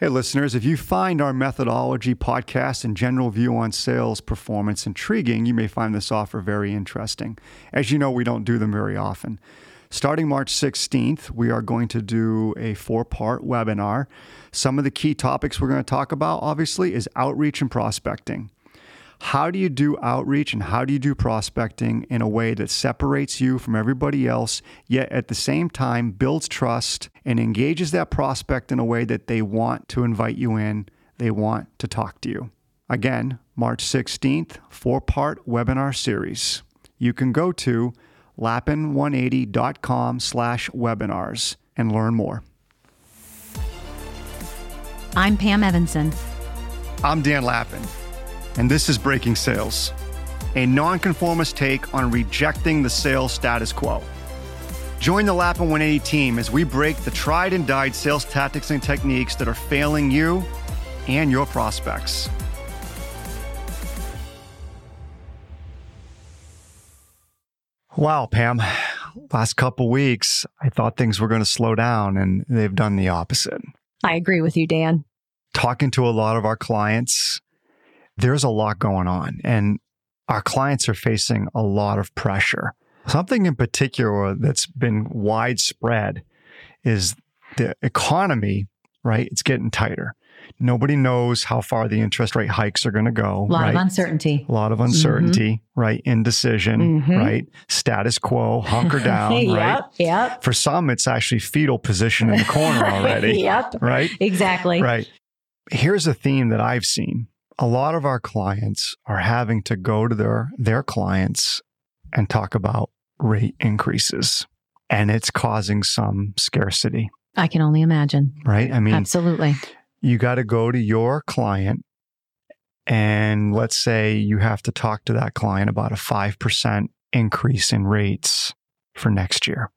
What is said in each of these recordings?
Hey, listeners, if you find our methodology, podcast, and general view on sales performance intriguing, you may find this offer very interesting. As you know, we don't do them very often. Starting March 16th, we are going to do a four part webinar. Some of the key topics we're going to talk about, obviously, is outreach and prospecting. How do you do outreach and how do you do prospecting in a way that separates you from everybody else, yet at the same time builds trust and engages that prospect in a way that they want to invite you in, they want to talk to you? Again, March 16th, four part webinar series. You can go to lappin180.com slash webinars and learn more. I'm Pam Evanson. I'm Dan Lappin and this is Breaking Sales, a nonconformist take on rejecting the sales status quo. Join the Lappin 180 team as we break the tried and died sales tactics and techniques that are failing you and your prospects. Wow, Pam. Last couple weeks, I thought things were going to slow down, and they've done the opposite. I agree with you, Dan. Talking to a lot of our clients, there's a lot going on and our clients are facing a lot of pressure. Something in particular that's been widespread is the economy, right? It's getting tighter. Nobody knows how far the interest rate hikes are going to go. A lot right? of uncertainty. A lot of uncertainty, mm-hmm. right? Indecision, mm-hmm. right? Status quo, hunker down, yep, right? Yep. For some, it's actually fetal position in the corner already. yep. Right? Exactly. Right. Here's a theme that I've seen a lot of our clients are having to go to their their clients and talk about rate increases and it's causing some scarcity. I can only imagine. Right? I mean absolutely. you got to go to your client and let's say you have to talk to that client about a 5% increase in rates for next year.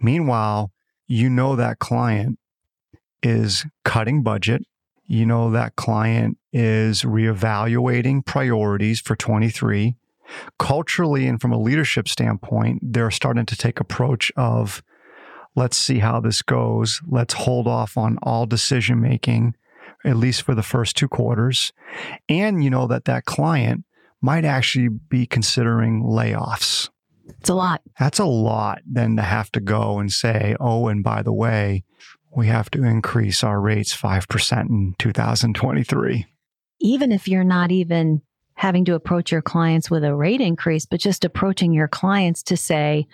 Meanwhile you know that client is cutting budget you know that client is reevaluating priorities for 23 culturally and from a leadership standpoint they're starting to take approach of let's see how this goes. Let's hold off on all decision making at least for the first two quarters. And you know that that client might actually be considering layoffs. It's a lot. That's a lot then to have to go and say oh and by the way we have to increase our rates 5% in 2023. Even if you're not even having to approach your clients with a rate increase, but just approaching your clients to say,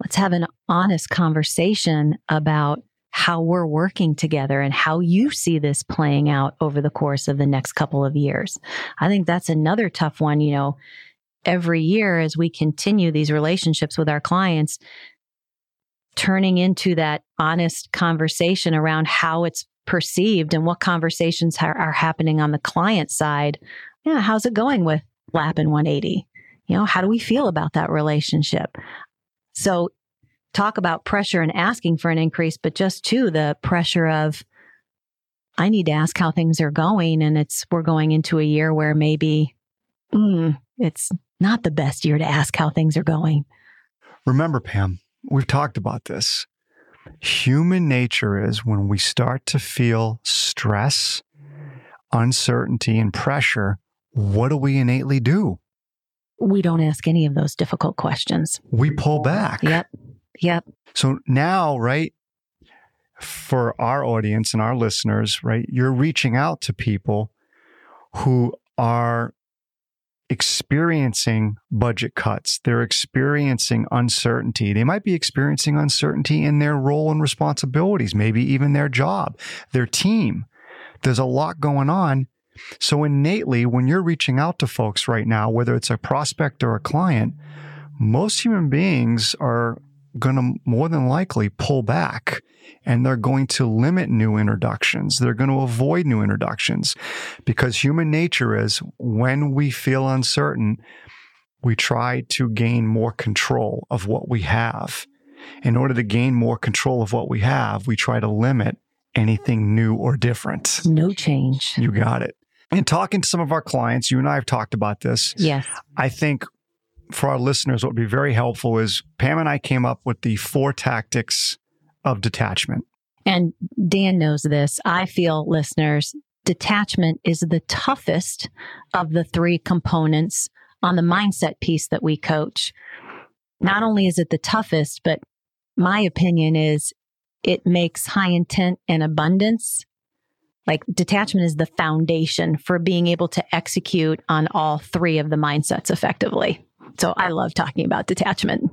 let's have an honest conversation about how we're working together and how you see this playing out over the course of the next couple of years. I think that's another tough one. You know, every year as we continue these relationships with our clients, turning into that honest conversation around how it's perceived and what conversations ha- are happening on the client side. Yeah, how's it going with Lappin 180? You know, how do we feel about that relationship? So, talk about pressure and asking for an increase, but just too the pressure of I need to ask how things are going, and it's we're going into a year where maybe mm, it's not the best year to ask how things are going. Remember, Pam, we've talked about this. Human nature is when we start to feel stress, uncertainty, and pressure, what do we innately do? We don't ask any of those difficult questions. We pull back. Yep. Yep. So now, right, for our audience and our listeners, right, you're reaching out to people who are experiencing budget cuts. They're experiencing uncertainty. They might be experiencing uncertainty in their role and responsibilities, maybe even their job, their team. There's a lot going on. So, innately, when you're reaching out to folks right now, whether it's a prospect or a client, most human beings are going to more than likely pull back and they're going to limit new introductions. They're going to avoid new introductions because human nature is when we feel uncertain, we try to gain more control of what we have. In order to gain more control of what we have, we try to limit anything new or different. No change. You got it. And talking to some of our clients, you and I have talked about this. Yes. I think for our listeners, what would be very helpful is Pam and I came up with the four tactics of detachment. And Dan knows this. I feel, listeners, detachment is the toughest of the three components on the mindset piece that we coach. Not only is it the toughest, but my opinion is it makes high intent and abundance like detachment is the foundation for being able to execute on all three of the mindsets effectively. So I love talking about detachment.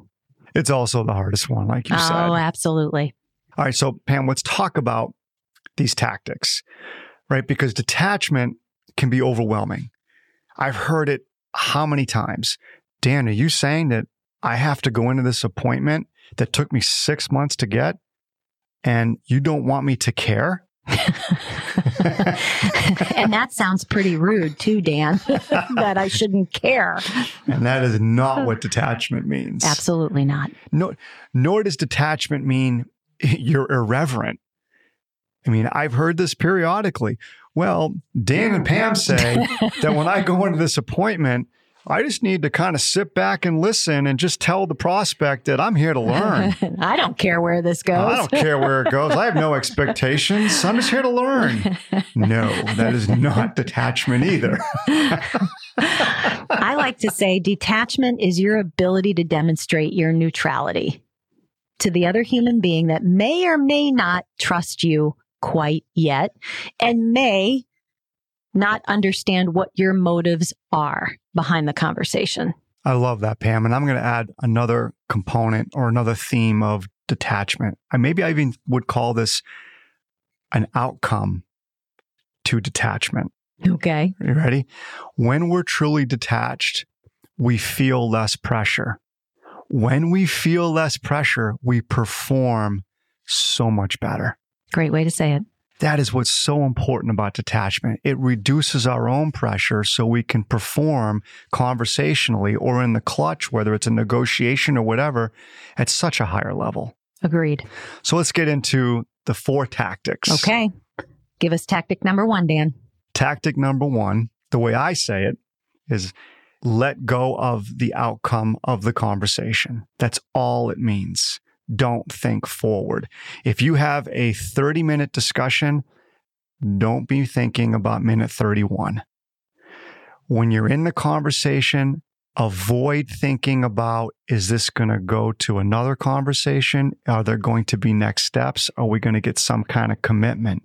It's also the hardest one, like you oh, said. Oh, absolutely. All right. So, Pam, let's talk about these tactics, right? Because detachment can be overwhelming. I've heard it how many times? Dan, are you saying that I have to go into this appointment that took me six months to get and you don't want me to care? and that sounds pretty rude too, Dan, that I shouldn't care. And that is not what detachment means. Absolutely not. No, nor does detachment mean you're irreverent. I mean, I've heard this periodically. Well, Dan and Pam say that when I go into this appointment, I just need to kind of sit back and listen and just tell the prospect that I'm here to learn. I don't care where this goes. I don't care where it goes. I have no expectations. I'm just here to learn. No, that is not detachment either. I like to say detachment is your ability to demonstrate your neutrality to the other human being that may or may not trust you quite yet and may not understand what your motives are behind the conversation. I love that, Pam. And I'm going to add another component or another theme of detachment. I maybe I even would call this an outcome to detachment. Okay. Are You ready? When we're truly detached, we feel less pressure. When we feel less pressure, we perform so much better. Great way to say it. That is what's so important about detachment. It reduces our own pressure so we can perform conversationally or in the clutch, whether it's a negotiation or whatever, at such a higher level. Agreed. So let's get into the four tactics. Okay. Give us tactic number one, Dan. Tactic number one, the way I say it, is let go of the outcome of the conversation. That's all it means don't think forward. If you have a 30 minute discussion, don't be thinking about minute 31. When you're in the conversation, avoid thinking about is this going to go to another conversation? Are there going to be next steps? Are we going to get some kind of commitment?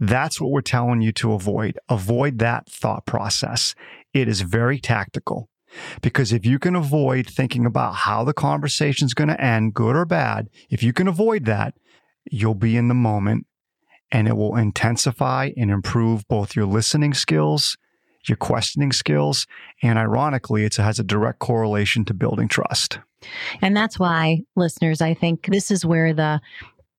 That's what we're telling you to avoid. Avoid that thought process. It is very tactical. Because if you can avoid thinking about how the conversation is going to end, good or bad, if you can avoid that, you'll be in the moment and it will intensify and improve both your listening skills, your questioning skills, and ironically, it has a direct correlation to building trust. And that's why, listeners, I think this is where the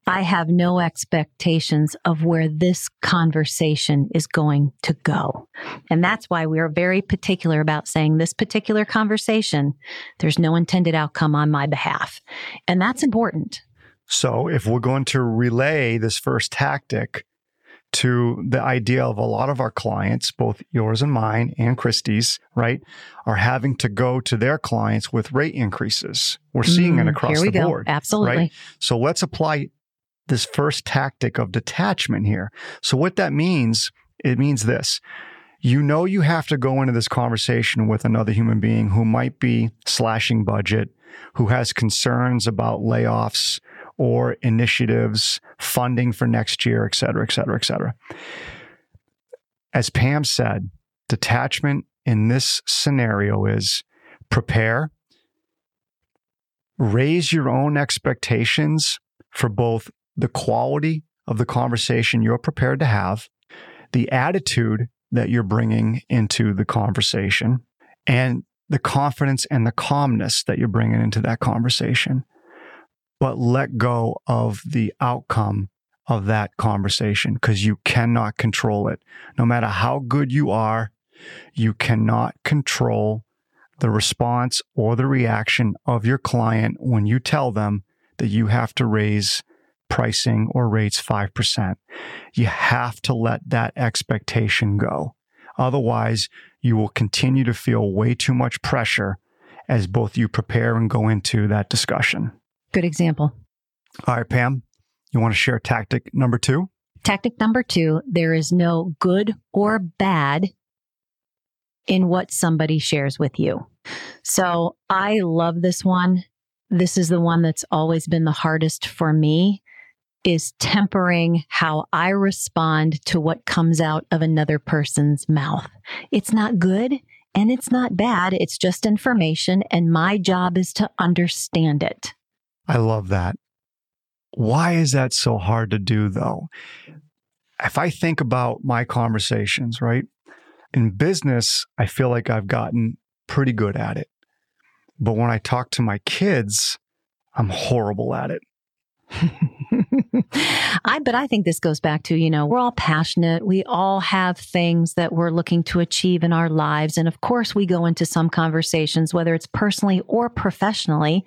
I have no expectations of where this conversation is going to go. And that's why we are very particular about saying this particular conversation, there's no intended outcome on my behalf. And that's important. So if we're going to relay this first tactic to the idea of a lot of our clients, both yours and mine and Christie's, right, are having to go to their clients with rate increases. We're seeing mm, it across the go. board. Absolutely. Right? So let's apply this first tactic of detachment here. So, what that means, it means this. You know, you have to go into this conversation with another human being who might be slashing budget, who has concerns about layoffs or initiatives, funding for next year, et cetera, et cetera, et cetera. As Pam said, detachment in this scenario is prepare, raise your own expectations for both the quality of the conversation you're prepared to have, the attitude that you're bringing into the conversation, and the confidence and the calmness that you're bringing into that conversation. But let go of the outcome of that conversation because you cannot control it. No matter how good you are, you cannot control the response or the reaction of your client when you tell them that you have to raise pricing or rates 5%. You have to let that expectation go. Otherwise, you will continue to feel way too much pressure as both you prepare and go into that discussion. Good example. All right, Pam, You want to share tactic number two? Tactic number two there is no good or bad in what somebody shares with you. So I love this one. This is the one that's always been the hardest for me is tempering how I respond to what comes out of another person's mouth. It's not good and it's not bad. It's just information. And my job is to understand it. I love that. Why is that so hard to do, though? If I think about my conversations, right? In business, I feel like I've gotten pretty good at it. But when I talk to my kids, I'm horrible at it. I but I think this goes back to, you know, we're all passionate. We all have things that we're looking to achieve in our lives and of course we go into some conversations whether it's personally or professionally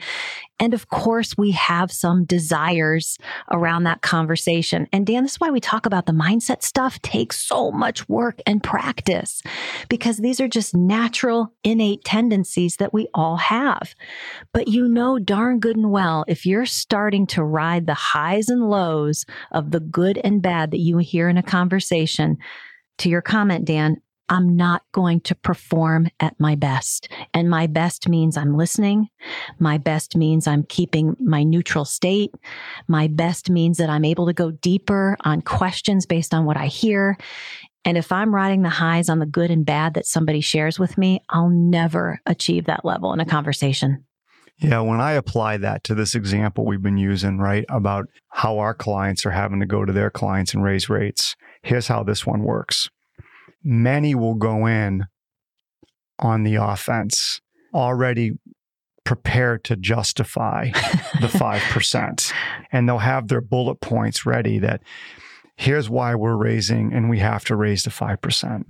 and of course, we have some desires around that conversation. And Dan, this is why we talk about the mindset stuff takes so much work and practice because these are just natural, innate tendencies that we all have. But you know darn good and well, if you're starting to ride the highs and lows of the good and bad that you hear in a conversation, to your comment, Dan, I'm not going to perform at my best. And my best means I'm listening. My best means I'm keeping my neutral state. My best means that I'm able to go deeper on questions based on what I hear. And if I'm riding the highs on the good and bad that somebody shares with me, I'll never achieve that level in a conversation. Yeah, when I apply that to this example we've been using, right, about how our clients are having to go to their clients and raise rates, here's how this one works many will go in on the offense already prepared to justify the 5%. And they'll have their bullet points ready that here's why we're raising and we have to raise the 5%.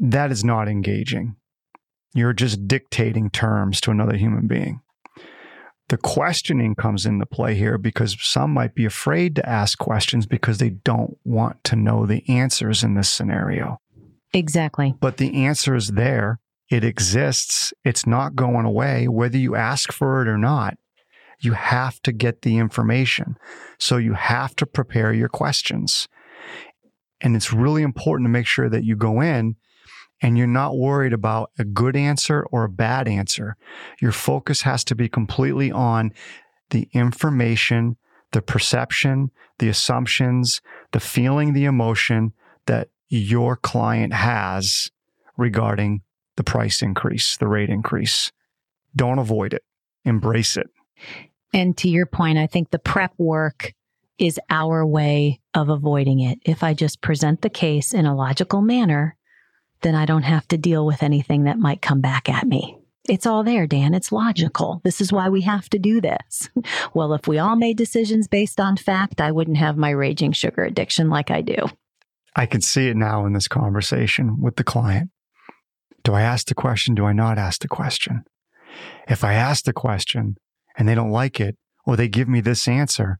That is not engaging. You're just dictating terms to another human being. The questioning comes into play here because some might be afraid to ask questions because they don't want to know the answers in this scenario. Exactly. But the answer is there. It exists. It's not going away, whether you ask for it or not. You have to get the information. So you have to prepare your questions. And it's really important to make sure that you go in and you're not worried about a good answer or a bad answer. Your focus has to be completely on the information, the perception, the assumptions, the feeling, the emotion that your client has regarding the price increase, the rate increase. Don't avoid it, embrace it. And to your point, I think the prep work is our way of avoiding it. If I just present the case in a logical manner, then I don't have to deal with anything that might come back at me. It's all there, Dan. It's logical. Mm-hmm. This is why we have to do this. Well, if we all made decisions based on fact, I wouldn't have my raging sugar addiction like I do. I can see it now in this conversation with the client. Do I ask the question? Do I not ask the question? If I ask the question and they don't like it, or they give me this answer,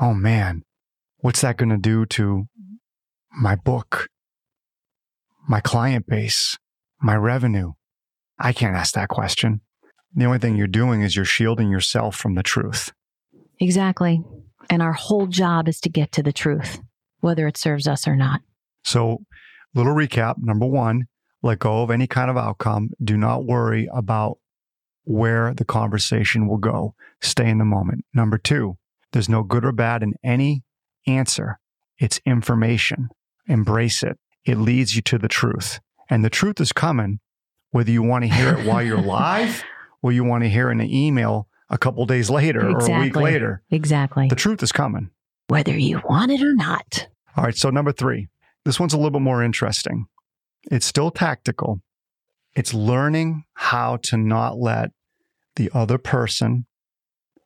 oh man, what's that going to do to my book, my client base, my revenue? I can't ask that question. The only thing you're doing is you're shielding yourself from the truth. Exactly. And our whole job is to get to the truth, whether it serves us or not. So, little recap number one, let go of any kind of outcome. Do not worry about where the conversation will go. Stay in the moment. Number two, there's no good or bad in any answer, it's information. Embrace it it leads you to the truth. And the truth is coming, whether you want to hear it while you're live or you want to hear in an email a couple days later exactly. or a week later. Exactly. The truth is coming. Whether you want it or not. All right. So, number three, this one's a little bit more interesting. It's still tactical. It's learning how to not let the other person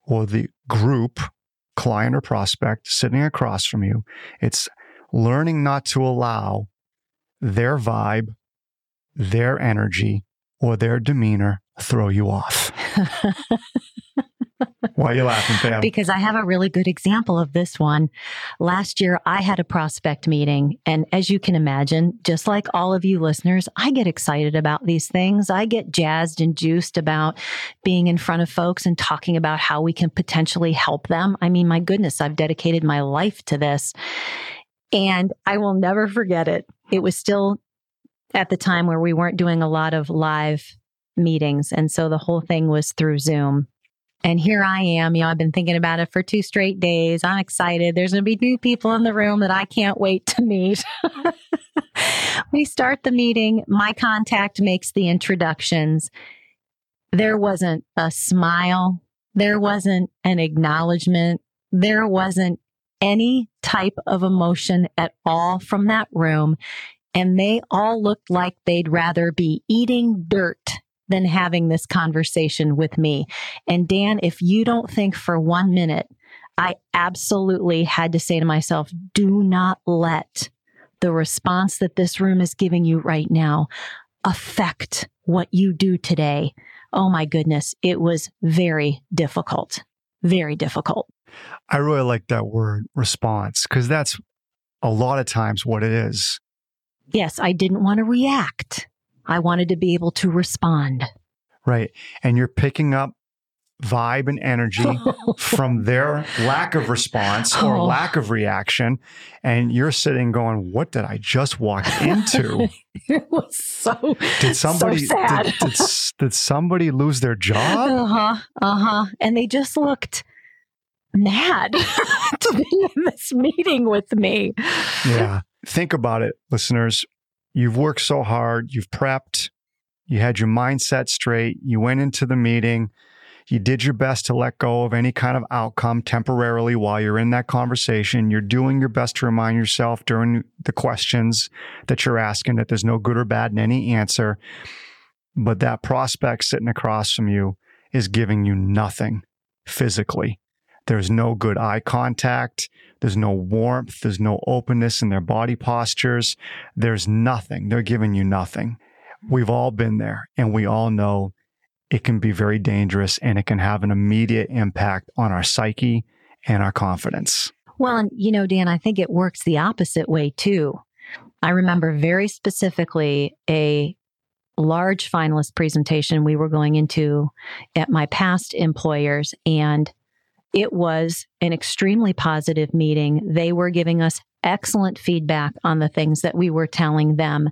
or the group, client or prospect sitting across from you, it's learning not to allow their vibe, their energy, or their demeanor throw you off. Why are you laughing, Pam? because I have a really good example of this one. Last year, I had a prospect meeting. And as you can imagine, just like all of you listeners, I get excited about these things. I get jazzed and juiced about being in front of folks and talking about how we can potentially help them. I mean, my goodness, I've dedicated my life to this. And I will never forget it. It was still at the time where we weren't doing a lot of live meetings. And so the whole thing was through Zoom. And here I am. You know, I've been thinking about it for two straight days. I'm excited. There's going to be new people in the room that I can't wait to meet. we start the meeting. My contact makes the introductions. There wasn't a smile. There wasn't an acknowledgement. There wasn't any type of emotion at all from that room. And they all looked like they'd rather be eating dirt than having this conversation with me. And Dan, if you don't think for one minute, I absolutely had to say to myself, do not let the response that this room is giving you right now affect what you do today. Oh my goodness, it was very difficult. Very difficult. I really like that word response because that's a lot of times what it is. Yes, I didn't want to react. I wanted to be able to respond. Right. And you're picking up vibe and energy from their lack of response or Oh. lack of reaction. And you're sitting going, What did I just walk into? it was so Did somebody so sad. Did, did, did somebody lose their job? Uh huh. Uh huh. And they just looked mad to be in this meeting with me. Yeah. Think about it, listeners. You've worked so hard, you've prepped, you had your mindset straight, you went into the meeting, you did your best to let go of any kind of outcome temporarily while you're in that conversation. You're doing your best to remind yourself during the questions that you're asking that there's no good or bad in any answer. But that prospect sitting across from you is giving you nothing physically. There's no good eye contact. There's no warmth. There's no openness in their body postures. There's nothing. They're giving you nothing. We've all been there and we all know it can be very dangerous and it can have an immediate impact on our psyche and our confidence. Well, and you know, Dan, I think it works the opposite way too. I remember very specifically a large finalist presentation we were going into at my past employers, and it was an extremely positive meeting. They were giving us excellent feedback on the things that we were telling them,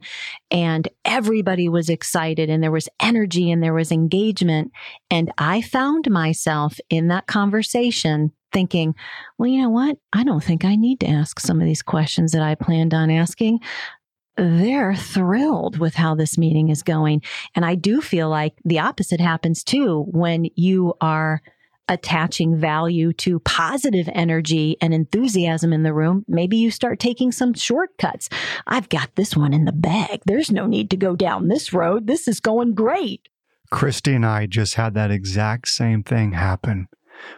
and everybody was excited, and there was energy and there was engagement. And I found myself in that conversation thinking, well, you know what? I don't think I need to ask some of these questions that I planned on asking. They're thrilled with how this meeting is going. And I do feel like the opposite happens too when you are attaching value to positive energy and enthusiasm in the room. Maybe you start taking some shortcuts. I've got this one in the bag. There's no need to go down this road. This is going great. Christy and I just had that exact same thing happen.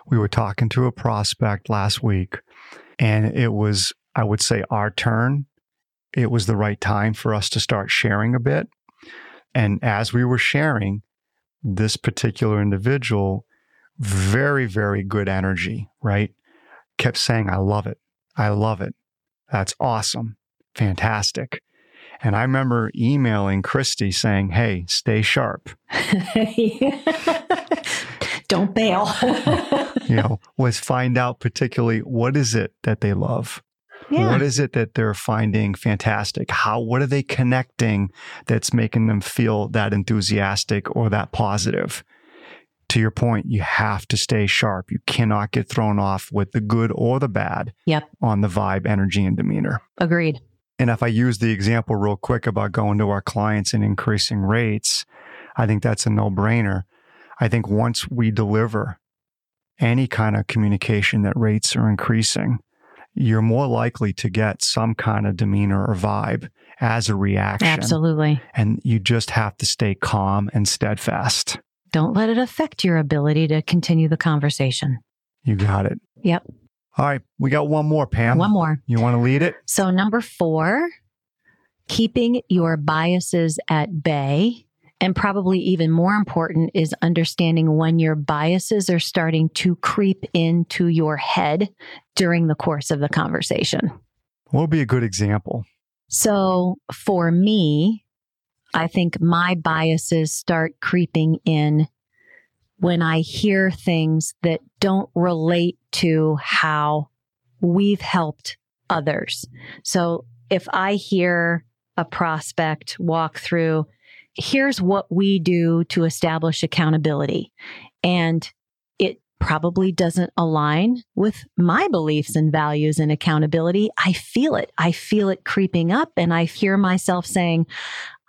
We were talking to a prospect last week, and it was, I would say, our turn. It was the right time for us to start sharing a bit. And as we were sharing, this particular individual, very, very good energy, right? Kept saying, I love it. I love it. That's awesome. Fantastic. And I remember emailing Christy saying, Hey, stay sharp. Don't bail. you know, was find out particularly what is it that they love? yeah. What is it that they're finding fantastic? How what are they connecting that's making them feel that enthusiastic or that positive? To your point, you have to stay sharp. You cannot get thrown off with the good or the bad Yep. on the vibe, energy, and demeanor. Agreed. And if I use the example real quick about going to our clients and increasing rates, I think that's a no brainer. I think once we deliver any kind of communication that rates are increasing, you're more likely to get some kind of demeanor or vibe as a reaction. Absolutely. And you just have to stay calm and steadfast. Don't let it affect your ability to continue the conversation. You got it. Yep. All right. We got one more, Pam. One more. You want to lead it? So, number four, keeping your biases at bay And probably even more important is understanding when your biases are starting to creep into your head during the course of the conversation. What would be a good example? So for me, I think my biases start creeping in when I hear things that don't relate to how we've helped others. So if I hear a prospect walk through, here's what we do to establish accountability. And it probably doesn't align with my beliefs and values and accountability. I feel it. I feel it creeping up and I hear myself saying,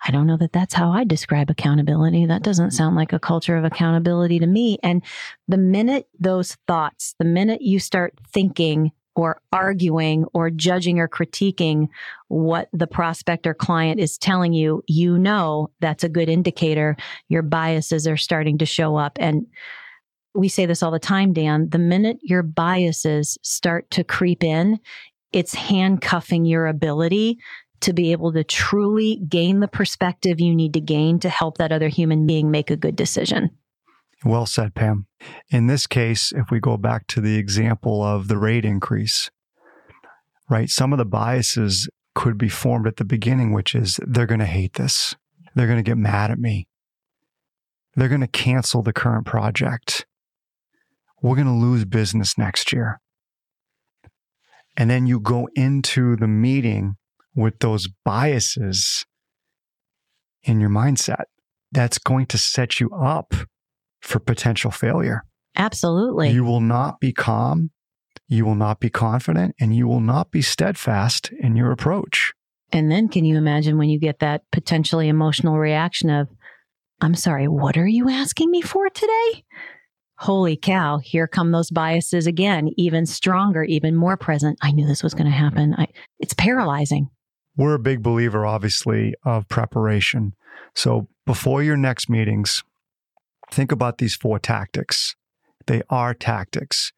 I don't know that that's how I describe accountability. That doesn't sound like a culture of accountability to me. And the minute those thoughts, the minute you start thinking or arguing or judging or critiquing what the prospect or client is telling you, you know that's a good indicator your biases are starting to show up. And we say this all the time, Dan. The minute your biases start to creep in, it's handcuffing your ability to be able to truly gain the perspective you need to gain to help that other human being make a good decision. Well said, Pam. In this case, if we go back to the example of the rate increase, right, some of the biases could be formed at the beginning, which is they're going to hate this. They're going to get mad at me. They're going to cancel the current project. We're going to lose business next year. And then you go into the meeting with those biases in your mindset, that's going to set you up for potential failure. Absolutely. You will not be calm, you will not be confident, and you will not be steadfast in your approach. And then can you imagine when you get that potentially emotional reaction of, I'm sorry, what are you asking me for today? Holy cow, here come those biases again, even stronger, even more present. I knew this was going to happen. I, it's paralyzing we're a big believer, obviously, of preparation. So before your next meetings, think about these four tactics. They are tactics.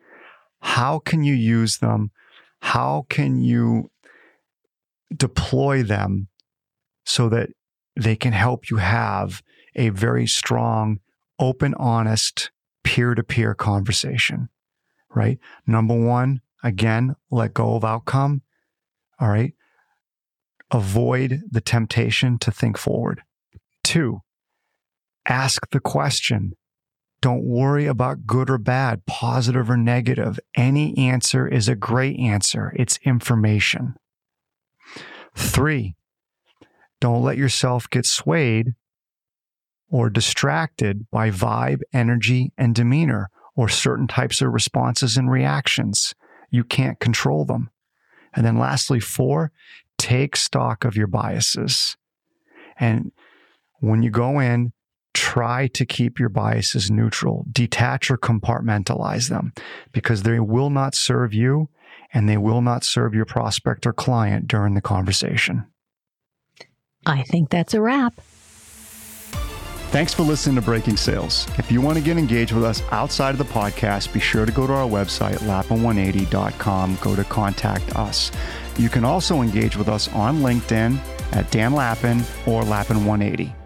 How can you use them? How can you deploy them so that they can help you have a very strong, open, honest, peer to peer conversation? Right? Number one, again, let go of outcome. All right avoid the temptation to think forward. Two, ask the question. Don't worry about good or bad, positive or negative. Any answer is a great answer. It's information. Three, don't let yourself get swayed or distracted by vibe, energy, and demeanor or certain types of responses and reactions. You can't control them. And then lastly, four, take stock of your biases. And when you go in, try to keep your biases neutral, detach or compartmentalize them because they will not serve you and they will not serve your prospect or client during the conversation. I think that's a wrap. Thanks for listening to Breaking Sales. If you want to get engaged with us outside of the podcast, be sure to go to our website, lappin180.com, go to contact us. You can also engage with us on LinkedIn at Dan Lappin or Lappin180.